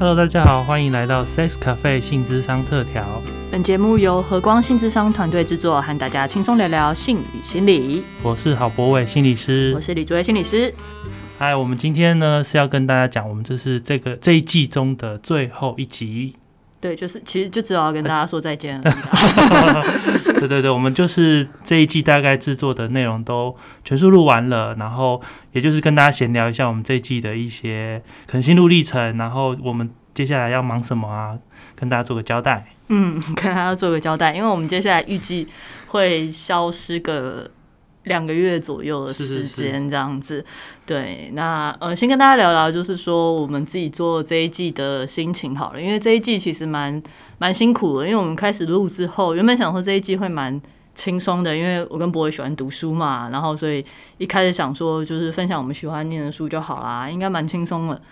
Hello，大家好，欢迎来到 Sex Cafe 性智商特调。本节目由和光性智商团队制作，和大家轻松聊聊性与心理。我是郝博伟心理师，我是李卓威心理师。嗨，我们今天呢是要跟大家讲，我们这是这个这一季中的最后一集。对，就是其实就只要跟大家说再见了。对对对，我们就是这一季大概制作的内容都全数录完了，然后也就是跟大家闲聊一下我们这一季的一些可能心路历程，然后我们接下来要忙什么啊，跟大家做个交代。嗯，跟大家做个交代，因为我们接下来预计会消失个。两个月左右的时间，这样子，对，那呃，先跟大家聊聊，就是说我们自己做这一季的心情好了，因为这一季其实蛮蛮辛苦的，因为我们开始录之后，原本想说这一季会蛮轻松的，因为我跟博伟喜欢读书嘛，然后所以一开始想说就是分享我们喜欢念的书就好啦，应该蛮轻松的。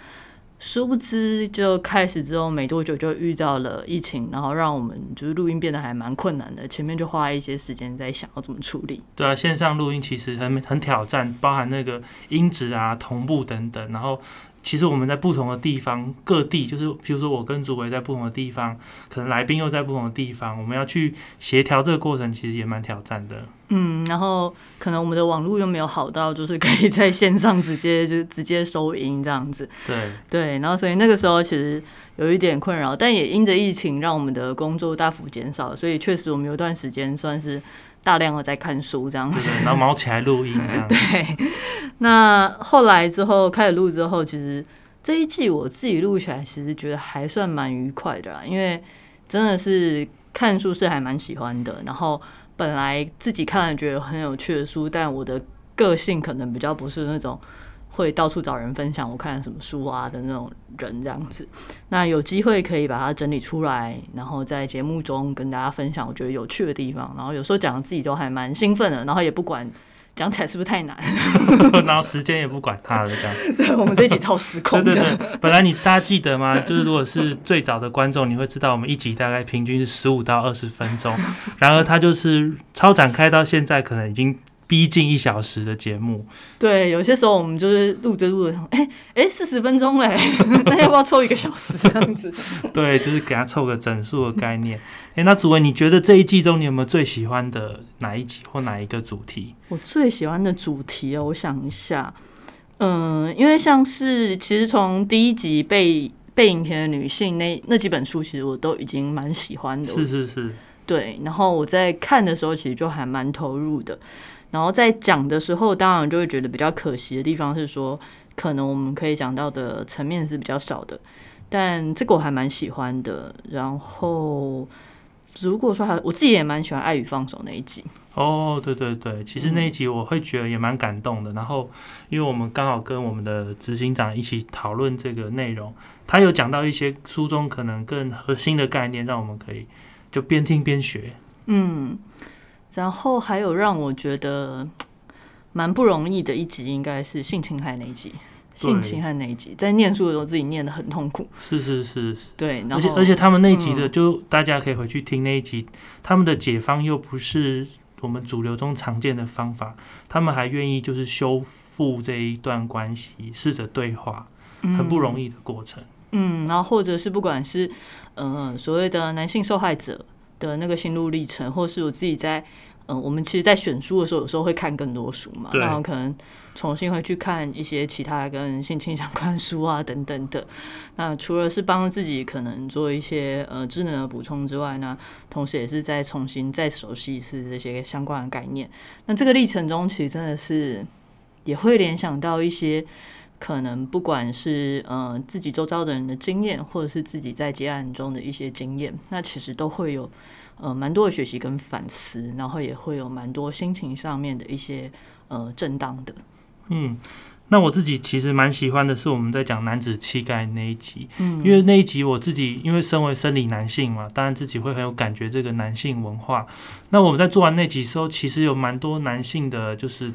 殊不知，就开始之后没多久就遇到了疫情，然后让我们就是录音变得还蛮困难的。前面就花一些时间在想要怎么处理。对啊，线上录音其实很很挑战，包含那个音质啊、同步等等，然后。其实我们在不同的地方，各地就是，比如说我跟主委在不同的地方，可能来宾又在不同的地方，我们要去协调这个过程，其实也蛮挑战的。嗯，然后可能我们的网络又没有好到，就是可以在线上直接就直接收音这样子。对对，然后所以那个时候其实有一点困扰，但也因着疫情，让我们的工作大幅减少，所以确实我们有段时间算是。大量的在看书这样子，然后毛起来录音这样。对，那后来之后开始录之后，其实这一季我自己录起来，其实觉得还算蛮愉快的啦。因为真的是看书是还蛮喜欢的，然后本来自己看了觉得很有趣的书，但我的个性可能比较不是那种。会到处找人分享我看什么书啊的那种人这样子，那有机会可以把它整理出来，然后在节目中跟大家分享我觉得有趣的地方，然后有时候讲自己都还蛮兴奋的，然后也不管讲起来是不是太难，然后时间也不管它了这样。对，我们这一集超时空。对对对，本来你大家记得吗？就是如果是最早的观众，你会知道我们一集大概平均是十五到二十分钟，然而它就是超展开到现在可能已经。逼近一小时的节目，对，有些时候我们就是录着录着，哎哎，四十分钟嘞，那要不要凑一个小时这样子？对，就是给他凑个整数的概念。哎，那主文，你觉得这一季中你有没有最喜欢的哪一集或哪一个主题？我最喜欢的主题哦，我想一下，嗯，因为像是其实从第一集被被影片的女性那那几本书，其实我都已经蛮喜欢的。是是是，对。然后我在看的时候，其实就还蛮投入的。然后在讲的时候，当然就会觉得比较可惜的地方是说，可能我们可以讲到的层面是比较少的，但这个我还蛮喜欢的。然后如果说还我自己也蛮喜欢《爱与放手》那一集。哦，对对对，其实那一集我会觉得也蛮感动的。然后因为我们刚好跟我们的执行长一起讨论这个内容，他有讲到一些书中可能更核心的概念，让我们可以就边听边学。嗯。然后还有让我觉得蛮不容易的一集，应该是性侵害那一集。性侵害那一集，在念书的时候自己念的很痛苦。是是是，对。而且而且他们那一集的，就大家可以回去听那一集，他们的解方又不是我们主流中常见的方法，他们还愿意就是修复这一段关系，试着对话，很不容易的过程。嗯，然后或者是不管是嗯所谓的男性受害者的那个心路历程，或是我自己在。嗯，我们其实，在选书的时候，有时候会看更多书嘛，然后可能重新会去看一些其他跟性侵相关书啊等等的。那除了是帮自己可能做一些呃智能的补充之外呢，同时也是再重新再熟悉一次这些相关的概念。那这个历程中，其实真的是也会联想到一些可能不管是呃自己周遭的人的经验，或者是自己在结案中的一些经验，那其实都会有。呃，蛮多的学习跟反思，然后也会有蛮多心情上面的一些呃震荡的。嗯，那我自己其实蛮喜欢的是我们在讲男子气概那一集，嗯，因为那一集我自己因为身为生理男性嘛，当然自己会很有感觉这个男性文化。那我们在做完那集时候，其实有蛮多男性的，就是。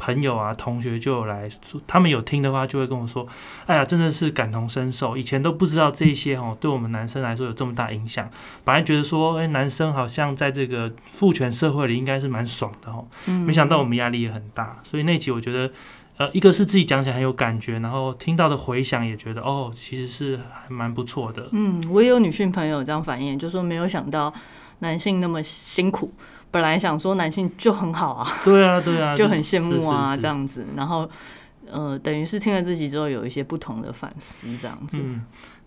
朋友啊，同学就有来说，他们有听的话，就会跟我说：“哎呀，真的是感同身受。以前都不知道这些哦，对我们男生来说有这么大影响。本来觉得说，哎，男生好像在这个父权社会里应该是蛮爽的哦，没想到我们压力也很大。所以那集我觉得，呃，一个是自己讲起来很有感觉，然后听到的回响也觉得哦，其实是还蛮不错的。嗯，我也有女性朋友这样反映，就说没有想到男性那么辛苦，本来想说男性就很好啊，对啊，对啊，就很羡慕啊这样子，然后呃，等于是听了这集之后有一些不同的反思这样子。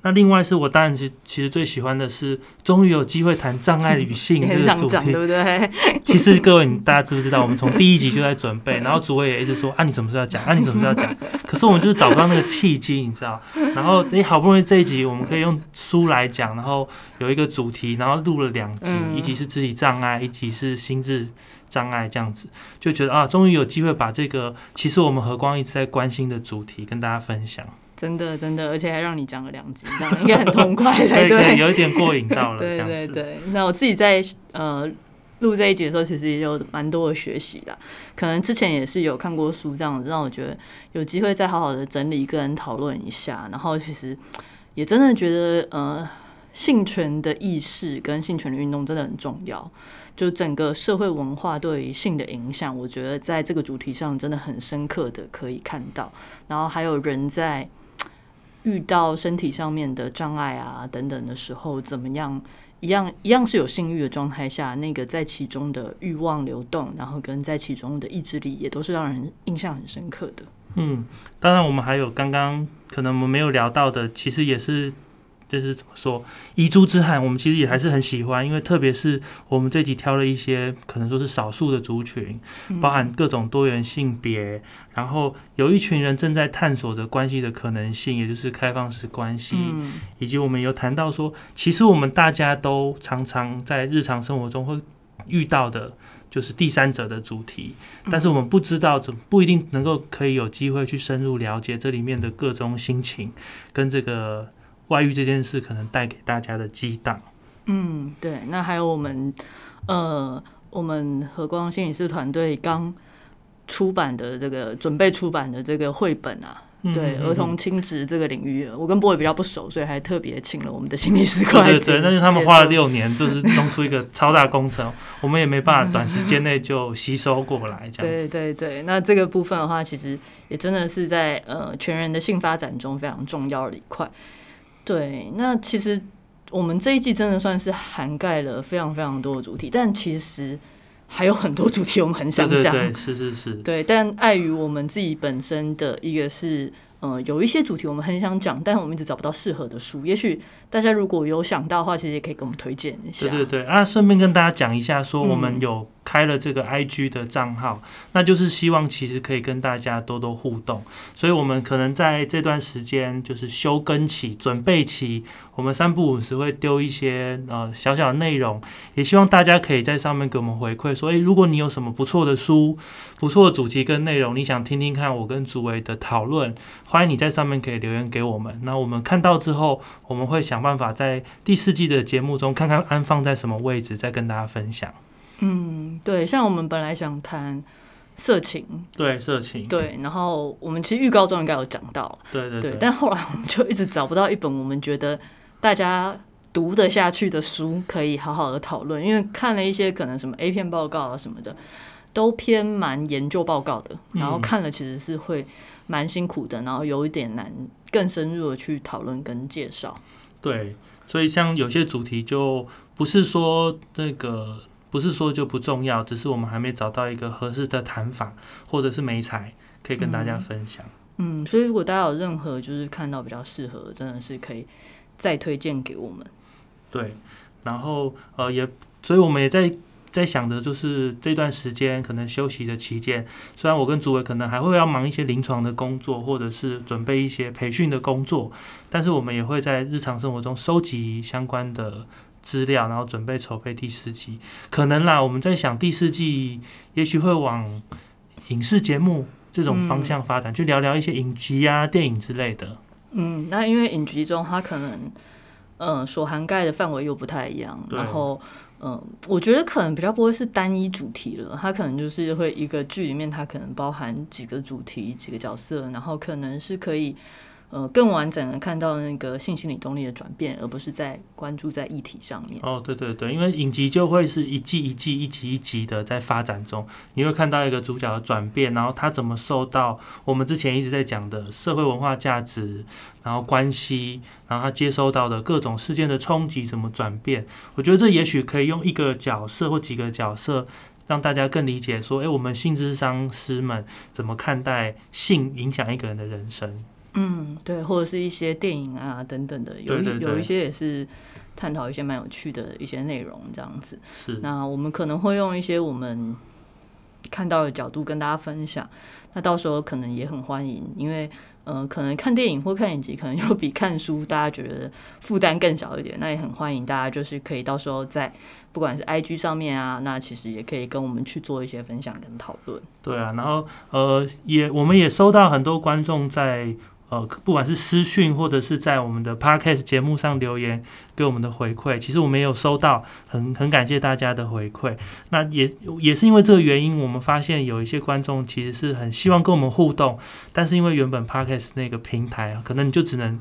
那另外是我当然其其实最喜欢的是，终于有机会谈障碍与性 这个主题，对不对？其实各位你大家知不知道，我们从第一集就在准备，然后主委也一直说啊，你什么时候要讲？啊，你什么时候要讲？可是我们就是找不到那个契机，你知道？然后哎，好不容易这一集我们可以用书来讲，然后有一个主题，然后录了两集，一集是肢体障碍，一集是心智障碍，这样子就觉得啊，终于有机会把这个其实我们和光一直在关心的主题跟大家分享。真的，真的，而且还让你讲了两集，这样应该很痛快才对，有一点过瘾到了。对对对，那我自己在呃录这一集的时候，其实也有蛮多的学习的。可能之前也是有看过书，这样子让我觉得有机会再好好的整理跟讨论一下。然后其实也真的觉得，呃，性权的意识跟性权的运动真的很重要。就整个社会文化对于性的影响，我觉得在这个主题上真的很深刻的可以看到。然后还有人在。遇到身体上面的障碍啊等等的时候，怎么样？一样一样是有性欲的状态下，那个在其中的欲望流动，然后跟在其中的意志力，也都是让人印象很深刻的。嗯，当然我们还有刚刚可能我们没有聊到的，其实也是。就是怎么说，遗珠之憾，我们其实也还是很喜欢，因为特别是我们这集挑了一些可能说是少数的族群，包含各种多元性别，然后有一群人正在探索着关系的可能性，也就是开放式关系，以及我们有谈到说，其实我们大家都常常在日常生活中会遇到的，就是第三者的主题，但是我们不知道怎不一定能够可以有机会去深入了解这里面的各种心情跟这个。外遇这件事可能带给大家的激荡。嗯，对。那还有我们，呃，我们和光心理师团队刚出版的这个准备出版的这个绘本啊，对儿童亲职这个领域，我跟 boy 比较不熟，所以还特别请了我们的心理师过来。对对，但是他们花了六年，就是弄出一个超大工程，我们也没办法短时间内就吸收过来。这样子。对对对，那这个部分的话，其实也真的是在呃全人的性发展中非常重要的一块。对，那其实我们这一季真的算是涵盖了非常非常多的主题，但其实还有很多主题我们很想讲，是是是，对，但碍于我们自己本身的一个是，呃，有一些主题我们很想讲，但我们一直找不到适合的书，也许。大家如果有想到的话，其实也可以给我们推荐一下。对对对啊，顺便跟大家讲一下，说我们有开了这个 IG 的账号，那就是希望其实可以跟大家多多互动。所以我们可能在这段时间就是休更期、准备期，我们三不五时会丢一些呃小小的内容，也希望大家可以在上面给我们回馈。所以如果你有什么不错的书、不错的主题跟内容，你想听听看我跟主委的讨论，欢迎你在上面可以留言给我们。那我们看到之后，我们会想。办法在第四季的节目中看看安放在什么位置，再跟大家分享。嗯，对，像我们本来想谈色情，对色情，对，然后我们其实预告中应该有讲到，对对对，但后来我们就一直找不到一本我们觉得大家读得下去的书，可以好好的讨论。因为看了一些可能什么 A 片报告啊什么的，都偏蛮研究报告的，然后看了其实是会蛮辛苦的，然后有一点难更深入的去讨论跟介绍。对，所以像有些主题就不是说那个，不是说就不重要，只是我们还没找到一个合适的谈法，或者是美材可以跟大家分享。嗯，所以如果大家有任何就是看到比较适合，真的是可以再推荐给我们。对，然后呃也，所以我们也在。在想的就是这段时间可能休息的期间，虽然我跟主委可能还会要忙一些临床的工作，或者是准备一些培训的工作，但是我们也会在日常生活中收集相关的资料，然后准备筹备第四季。可能啦，我们在想第四季也许会往影视节目这种方向发展，去聊聊一些影集啊、电影之类的。嗯，那因为影集中它可能嗯所涵盖的范围又不太一样，然后。嗯，我觉得可能比较不会是单一主题了，它可能就是会一个剧里面，它可能包含几个主题、几个角色，然后可能是可以呃，更完整的看到那个性心理动力的转变，而不是在关注在议题上面。哦，对对对，因为影集就会是一季一季、一集一集的在发展中，你会看到一个主角的转变，然后他怎么受到我们之前一直在讲的社会文化价值，然后关系，然后他接收到的各种事件的冲击怎么转变。我觉得这也许可以用一个角色或几个角色，让大家更理解说，哎，我们性智商师们怎么看待性影响一个人的人生。嗯，对，或者是一些电影啊等等的，有一有一些也是探讨一些蛮有趣的一些内容，这样子。是。那我们可能会用一些我们看到的角度跟大家分享。那到时候可能也很欢迎，因为呃，可能看电影或看影集，可能又比看书大家觉得负担更小一点。那也很欢迎大家，就是可以到时候在不管是 IG 上面啊，那其实也可以跟我们去做一些分享跟讨论。对啊，然后呃，也我们也收到很多观众在。呃，不管是私讯或者是在我们的 podcast 节目上留言给我们的回馈，其实我们也有收到，很很感谢大家的回馈。那也也是因为这个原因，我们发现有一些观众其实是很希望跟我们互动，但是因为原本 podcast 那个平台，可能你就只能。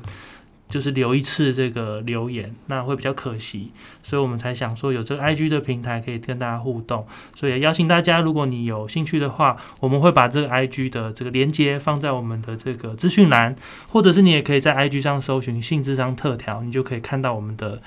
就是留一次这个留言，那会比较可惜，所以我们才想说有这个 I G 的平台可以跟大家互动，所以邀请大家，如果你有兴趣的话，我们会把这个 I G 的这个连接放在我们的这个资讯栏，或者是你也可以在 I G 上搜寻性智商特调，你就可以看到我们的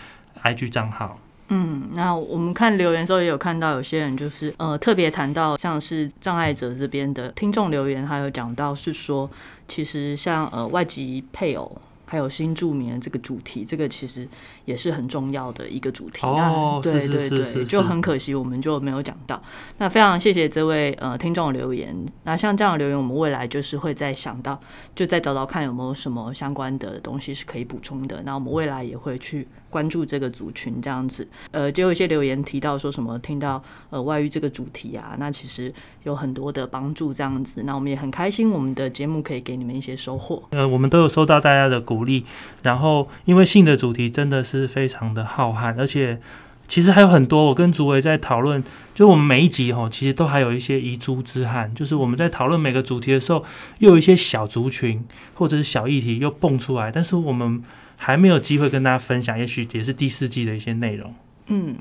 I G 账号。嗯，那我们看留言的时候也有看到有些人就是呃特别谈到像是障碍者这边的听众留言，还有讲到是说，其实像呃外籍配偶。还有新住民的这个主题，这个其实也是很重要的一个主题。哦，对对对，就很可惜我们就没有讲到。那非常谢谢这位呃听众的留言。那像这样的留言，我们未来就是会再想到，就再找找看有没有什么相关的东西是可以补充的。那我们未来也会去。关注这个族群这样子，呃，就有一些留言提到说什么听到呃外遇这个主题啊，那其实有很多的帮助这样子，那我们也很开心，我们的节目可以给你们一些收获。呃，我们都有收到大家的鼓励，然后因为性的主题真的是非常的浩瀚，而且其实还有很多，我跟竹伟在讨论，就我们每一集哈，其实都还有一些遗珠之憾，就是我们在讨论每个主题的时候，又有一些小族群或者是小议题又蹦出来，但是我们。还没有机会跟大家分享，也许也是第四季的一些内容。嗯，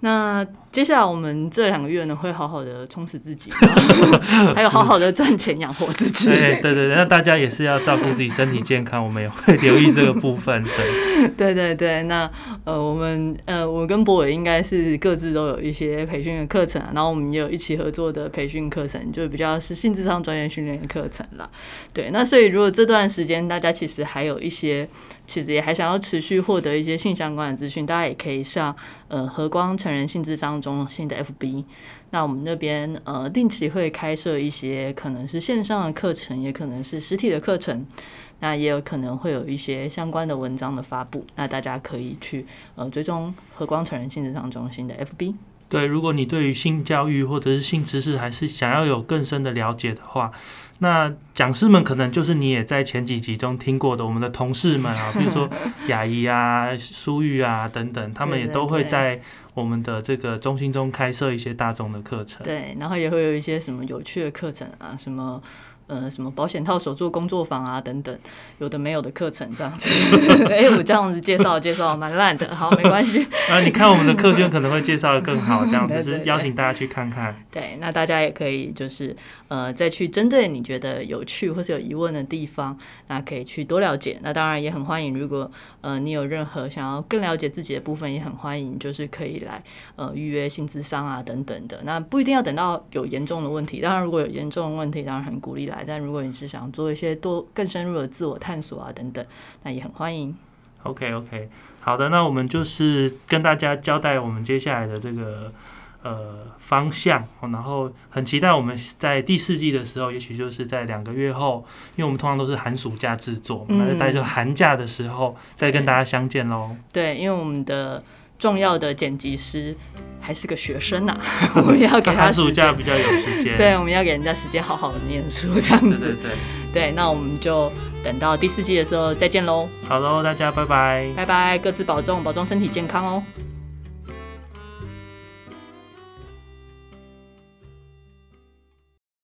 那。接下来我们这两个月呢，会好好的充实自己，还有好好的赚钱养活自己。对对对，那大家也是要照顾自己身体健康，我们也会留意这个部分。对对对 对，那呃，我们呃，我跟博伟应该是各自都有一些培训的课程，然后我们也有一起合作的培训课程，就比较是性质上专业训练的课程啦。对，那所以如果这段时间大家其实还有一些，其实也还想要持续获得一些性相关的资讯，大家也可以上呃和光成人性智商。中心的 FB，那我们那边呃定期会开设一些可能是线上的课程，也可能是实体的课程，那也有可能会有一些相关的文章的发布，那大家可以去呃追踪和光成人性智商中心的 FB。对，如果你对于性教育或者是性知识还是想要有更深的了解的话。那讲师们可能就是你也在前几集中听过的，我们的同事们啊，比如说 雅怡啊、苏玉啊等等，他们也都会在我们的这个中心中开设一些大众的课程。对，然后也会有一些什么有趣的课程啊，什么。呃，什么保险套手作工作坊啊，等等，有的没有的课程这样子。哎，我这样子介绍介绍蛮烂的，好，没关系。啊，你看我们的课卷可能会介绍的更好，这样子 是邀请大家去看看。对，那大家也可以就是呃，再去针对你觉得有趣或是有疑问的地方，那可以去多了解。那当然也很欢迎，如果呃你有任何想要更了解自己的部分，也很欢迎，就是可以来呃预约薪资商啊等等的。那不一定要等到有严重的问题，当然如果有严重的问题，当然很鼓励来。但如果你是想做一些多更深入的自我探索啊等等，那也很欢迎。OK OK，好的，那我们就是跟大家交代我们接下来的这个呃方向，然后很期待我们在第四季的时候，也许就是在两个月后，因为我们通常都是寒暑假制作，那就待着寒假的时候再跟大家相见喽。对，因为我们的重要的剪辑师。还是个学生呐，我们要给他暑假比较有时间。对，我们要给人家时间好好的念书，这样子。对对对。对，那我们就等到第四季的时候再见喽。好喽，大家拜拜。拜拜，各自保重，保重身体健康哦。